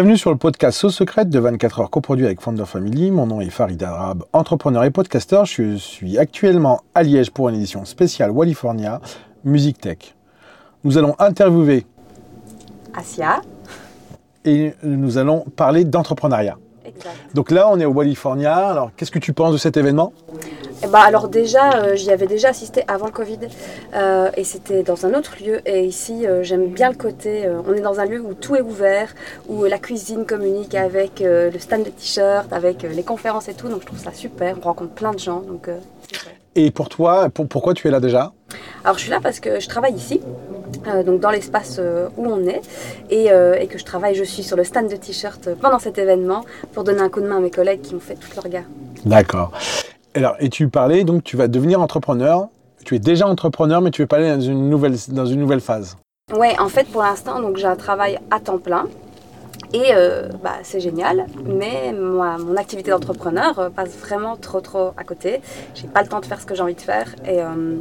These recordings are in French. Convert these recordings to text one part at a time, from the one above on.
Bienvenue sur le podcast Sauce Secrète de 24 heures coproduit avec Founder Family. Mon nom est Farid Arab, entrepreneur et podcasteur. Je suis actuellement à Liège pour une édition spéciale Wallifornia Music Tech. Nous allons interviewer Asia. et nous allons parler d'entrepreneuriat. Donc là, on est au Wallifornia. Alors, qu'est-ce que tu penses de cet événement? Ben, alors déjà, euh, j'y avais déjà assisté avant le Covid euh, et c'était dans un autre lieu. Et ici, euh, j'aime bien le côté. on est dans un lieu où tout est ouvert, où la cuisine communique avec le stand de t-shirts, avec les conférences et tout. Donc je trouve ça super. On rencontre plein de gens. Donc. Et pour toi, pour- pourquoi tu es là déjà? Alors je suis là parce que je travaille ici, euh, donc dans l'espace euh, où on est, et, euh, et que je travaille, je suis sur le stand de t-shirts euh, pendant cet événement pour donner un coup de main à mes collègues qui m'ont fait tout leur gars. D'accord. Alors, et tu parlais, donc tu vas devenir entrepreneur. Tu es déjà entrepreneur, mais tu veux pas aller dans une nouvelle, dans une nouvelle phase. Ouais, en fait, pour l'instant, donc j'ai un travail à temps plein. Et euh, bah, c'est génial, mais moi, mon activité d'entrepreneur euh, passe vraiment trop trop à côté. J'ai pas le temps de faire ce que j'ai envie de faire. Et euh,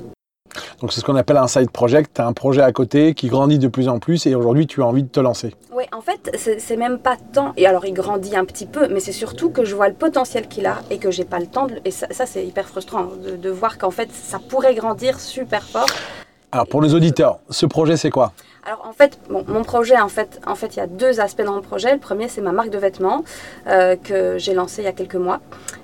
Donc, c'est ce qu'on appelle un side project. Tu as un projet à côté qui grandit de plus en plus et aujourd'hui, tu as envie de te lancer. ouais, en fait, c'est même pas tant. Et alors, il grandit un petit peu, mais c'est surtout que je vois le potentiel qu'il a et que j'ai pas le temps. De, et ça, ça, c'est hyper frustrant de, de voir qu'en fait, ça pourrait grandir super fort. Alors, pour les auditeurs, ce projet, c'est quoi? Alors en fait, bon, mon projet, en fait, en fait, il y a deux aspects dans le projet. Le premier, c'est ma marque de vêtements euh, que j'ai lancée il y a quelques mois.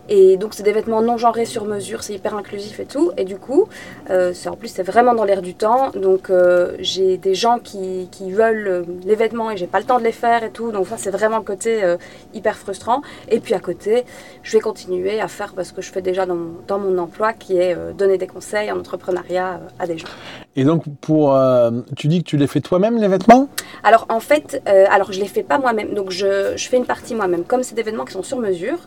Et donc, c'est des vêtements non genrés sur mesure, c'est hyper inclusif et tout. Et du coup, euh, en plus, c'est vraiment dans l'air du temps. Donc, euh, j'ai des gens qui, qui veulent euh, les vêtements et j'ai pas le temps de les faire et tout. Donc, ça, c'est vraiment le côté euh, hyper frustrant. Et puis, à côté, je vais continuer à faire ce que je fais déjà dans mon, dans mon emploi, qui est donner des conseils en entrepreneuriat à des gens. Et donc, pour, tu dis que tu les fais toi-même, les vêtements? Alors en fait, alors je les fais pas moi-même, donc je, je fais une partie moi-même. Comme c'est des événements qui sont sur mesure,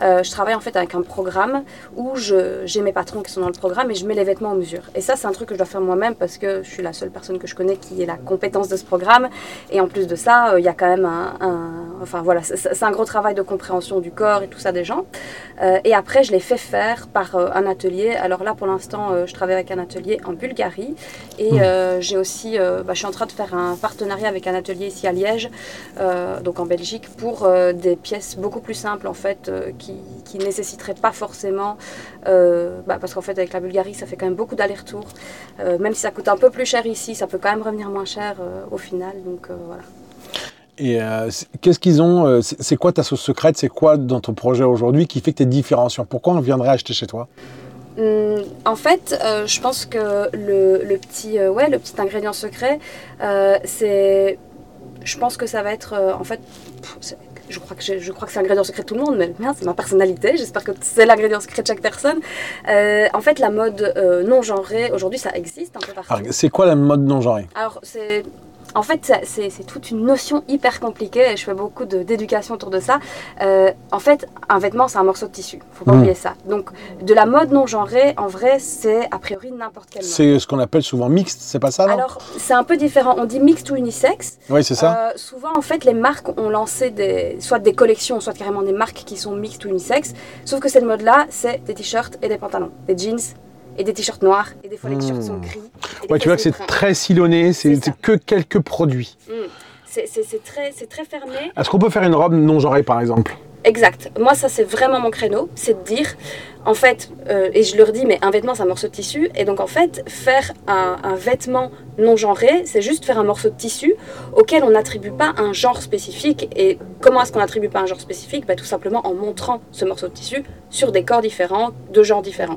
je travaille en fait avec un programme où j'ai mes patrons qui sont dans le programme et je mets les vêtements en mesure. Et ça, c'est un truc que je dois faire moi-même parce que je suis la seule personne que je connais qui ait la compétence de ce programme. Et en plus de ça, euh, il y a quand même un, un- enfin voilà, c'est- un gros travail de compréhension du corps et tout ça des gens. Euh, et après, je les fais faire par euh, un atelier. Alors là, pour l'instant, je travaille avec un atelier en Bulgarie. Et j'ai aussi, bah, je suis en train de faire un partenariat avec un atelier ici à Liège, donc en Belgique, pour des pièces beaucoup plus simples en fait, qui, qui nécessiteraient pas forcément, euh, bah, parce qu'en fait avec la Bulgarie, ça fait quand même beaucoup d'allers-retours. Euh, même si ça coûte un peu plus cher ici, ça peut quand même revenir moins cher euh, au final. Donc voilà. Et qu'est-ce qu'ils ont C'est quoi ta sauce secrète? C'est quoi dans ton projet aujourd'hui qui fait que tu es différenciant? Pourquoi on viendrait acheter chez toi? Hum, en fait, euh, je pense que le, le petit, euh, ouais, le petit ingrédient secret, euh, c'est, je pense que ça va être, en fait, pff, je crois que je, je crois que c'est l'ingrédient secret de tout le monde, mais c'est ma personnalité. J'espère que c'est l'ingrédient secret de chaque personne. Euh, en fait, la mode euh, non genrée, aujourd'hui, ça existe un peu partout. C'est quoi la mode non genrée Alors, c'est. En fait, c'est toute une notion hyper compliquée et je fais beaucoup d'éducation autour de ça. Euh, en fait, un vêtement, c'est un morceau de tissu. Faut pas Mm. oublier ça. Donc, de la mode non genrée, en vrai, c'est a priori n'importe quelle mode. C'est ce qu'on appelle souvent mixte, c'est pas ça non? Alors, c'est un peu différent. On dit mixed ou unisex. Oui, c'est ça. Euh, souvent, en fait, les marques ont lancé des, soit des collections, soit carrément des marques qui sont mixtes ou unisex. Sauf que cette mode-là, c'est des t-shirts et des pantalons, des jeans et des t-shirts noirs. Et des fois, les t-shirts Hmm. sont gris. Ouais, tu vois que c'est très silonné, c'est que quelques produits. Mm. C'est- très, c'est très fermé. Est-ce qu'on peut faire une robe non genrée par exemple? Exact. Moi, ça, c'est vraiment mon créneau. C'est de dire, en fait, euh, et je leur dis, mais un vêtement, c'est un morceau de tissu. Et donc, en fait, faire un, vêtement non genré, c'est juste faire un morceau de tissu auquel on n'attribue pas un genre spécifique. Et comment est-ce qu'on n'attribue pas un genre spécifique? Bah, Tout simplement en montrant ce morceau de tissu sur des corps différents, de genres différents.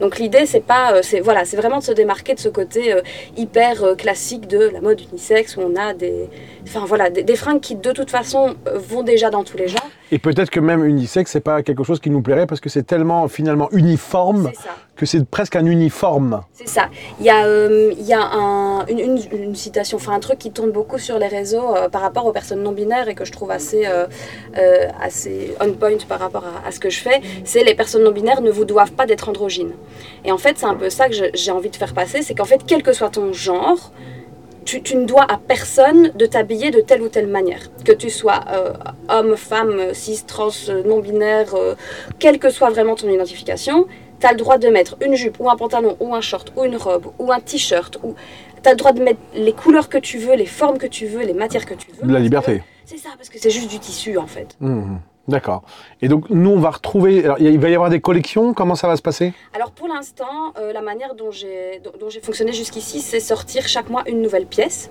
Donc, l'idée, c'est pas, euh, c'est voilà, c'est vraiment de se démarquer de ce côté euh, hyper classique de la mode unisexe où on a des, enfin voilà, des, des fringues qui de toute façon vont déjà dans tous les genres. Et peut-être que même unisexe, c'est pas quelque chose qui nous plairait parce que c'est tellement finalement uniforme que c'est presque un uniforme. C'est ça. Il y a, euh, il y a un- une, une- une citation, enfin un truc qui tourne beaucoup sur les réseaux euh, par rapport aux personnes non binaires et que je trouve assez, euh, assez on point par rapport à, à ce que je fais, c'est les personnes non binaires ne vous doivent pas d'être androgynes. Et en fait, c'est un peu ça que j'ai envie de faire passer, c'est qu'en fait, quel que soit ton genre, tu, tu ne dois à personne de t'habiller de telle ou telle manière. Que tu sois euh, homme, femme, cis, trans, euh, non-binaire, euh, quelle que soit vraiment ton identification, tu as le droit de mettre une jupe ou un pantalon ou un short ou une robe ou un t-shirt. ou Tu as le droit de mettre les couleurs que tu veux, les formes que tu veux, les matières que tu veux. De la que liberté. C'est ça, parce que c'est juste du tissu en fait. Mhm. D'accord. Et donc, nous, on va retrouver. il va y avoir des collections. Comment ça va se passer? Alors pour l'instant, euh, la manière dont j'ai dont, dont j'ai fonctionné jusqu'ici, c'est sortir chaque mois une nouvelle pièce.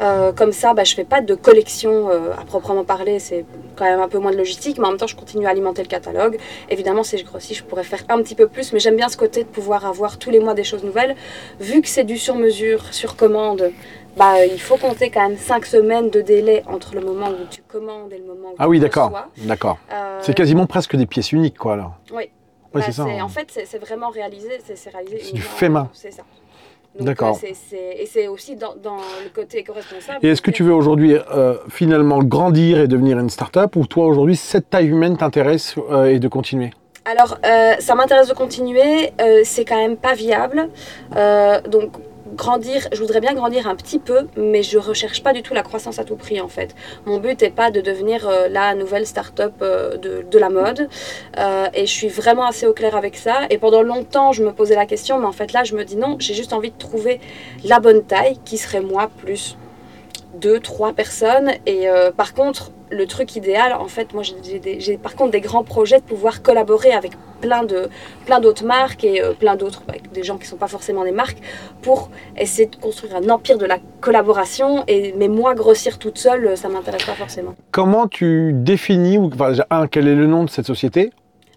Euh, comme ça, bah, je fais pas de collection euh, à proprement parler. C'est quand même un peu moins de logistique, mais en même temps, je continue à alimenter le catalogue. Évidemment, si je grossis, je pourrais faire un petit peu plus, mais j'aime bien ce côté de pouvoir avoir tous les mois des choses nouvelles. Vu que c'est du sur mesure, sur commande. Bah, il faut compter quand même 5 semaines de délai entre le moment où tu commandes et le moment où Ah oui, tu d'accord. reçois. D'accord. Euh, C'est quasiment presque des pièces uniques, quoi, alors. Oui. Ouais, Bah, c'est ça. hein. En fait, c'est vraiment réalisé. C'est réalisé. C'est du fait main. C'est ça. D'accord. euh, Et c'est aussi dans, dans le côté éco-responsable. Et est-ce que tu veux aujourd'hui euh, finalement grandir et devenir une start-up ou toi aujourd'hui cette taille humaine t'intéresse euh, et de continuer? Alors, euh, ça m'intéresse de continuer. euh, c'est quand même pas viable. Euh, donc, grandir, je voudrais bien grandir un petit peu, mais je recherche pas du tout la croissance à tout prix en fait. Mon but n'est pas de devenir euh, la nouvelle start-up euh, de, la mode. Euh, et je suis vraiment assez au clair avec ça. Et pendant longtemps, je me posais la question, mais en fait là, je me dis non, j'ai juste envie de trouver la bonne taille qui serait moi plus deux, trois personnes. Et euh, par contre, le truc idéal, en fait, moi j'ai par contre des grands projets de pouvoir collaborer avec plein d'autres marques et euh, plein d'autres, avec des gens qui ne sont pas forcément des marques, pour essayer de construire un empire de la collaboration. Et, mais moi, grossir toute seule, ça m'intéresse pas forcément. Comment tu définis, ou, enfin, un, quel est le nom de cette société?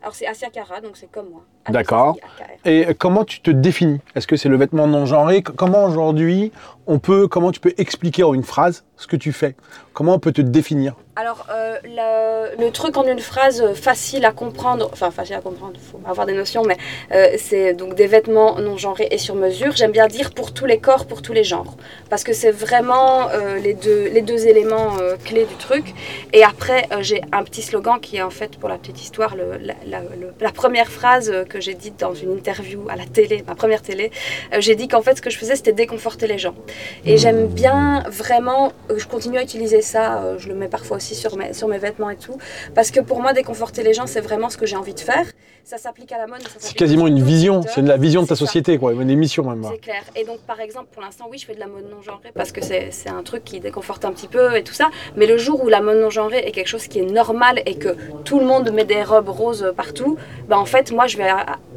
Alors c'est Asia Cara, donc c'est comme moi. D'accord. Et comment tu te définis? Est-ce que c'est le vêtement non genré Comment aujourd'hui on peut, comment tu peux expliquer en une phrase ce que tu fais? Comment on peut te définir Alors, euh, le, truc en une phrase facile à comprendre, enfin facile à comprendre, il faut avoir des notions, mais euh, c'est donc des vêtements non genrés et sur mesure. J'aime bien dire pour tous les corps, pour tous les genres, parce que c'est vraiment euh, les, deux, les deux éléments clés du truc. Et après, j'ai un petit slogan qui est en fait, pour la petite histoire, la, première phrase que j'ai dite dans une interview à la télé, ma première télé, j'ai dit qu'en fait, ce que je faisais, c'était déconforter les gens. Et j'aime bien vraiment, je continue à utiliser ça, euh, je le mets parfois aussi sur mes, sur mes vêtements et tout, parce que pour moi, déconforter les gens, c'est vraiment ce que j'ai envie de faire. Ça s'applique à la mode. C'est quasiment une vision, c'est la vision de ta C'est ça. société, quoi, une émission même. C'est clair. Et donc, par exemple, pour l'instant, oui, je fais de la mode non genrée parce que c'est un truc qui déconforte un petit peu et tout ça. Mais le jour où la mode non genrée est quelque chose qui est normal et que tout le monde met des robes roses partout, ben en fait, moi, je vais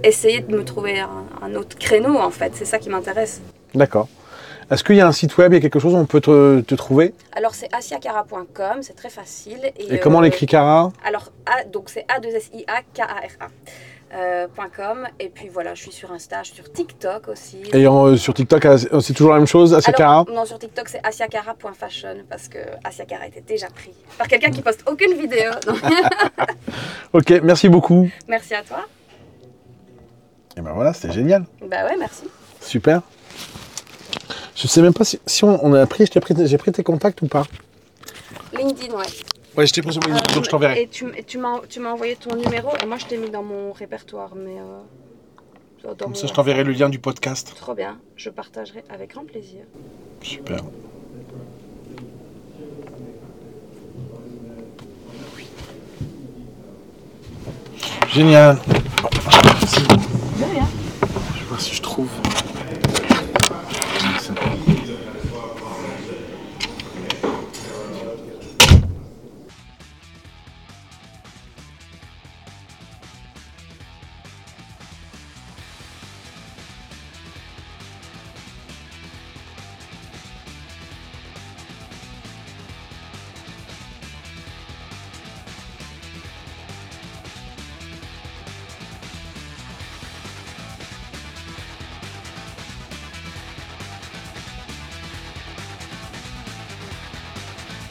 essayer de me trouver un, un autre créneau, en fait. C'est ça qui m'intéresse. D'accord. Est-ce qu'il y a un site web, il y a quelque chose où on peut te, te trouver? Alors, c'est asiacara.com, c'est très facile. Et, Et comment on euh, écrit Cara? Alors, A, donc c'est A2SIA-K-A-R-A. euh, .com et puis voilà je suis sur Insta je suis sur TikTok aussi Et en- euh, sur TikTok, c'est toujours la même chose, Asia Cara Alors, non, sur TikTok, c'est asiacara.fashion parce que Asiacara était déjà pris par quelqu'un qui poste aucune vidéo. Ok, merci beaucoup. merci à toi. Et ben voilà, c'était génial. Bah ouais, merci. Super. Je sais même pas si, si on, on a pris, j'ai pris tes contacts ou pas LinkedIn, ouais. Ouais, je t'ai pris sur Euh, donc je t'enverrai. Et tu, et tu m'as envoyé ton numéro et moi je t'ai mis dans mon répertoire, mais. euh, Comme ça, je t'enverrai le lien du podcast. Trop bien, je partagerai avec grand plaisir. Super. Génial. Je vais voir si je trouve. assim.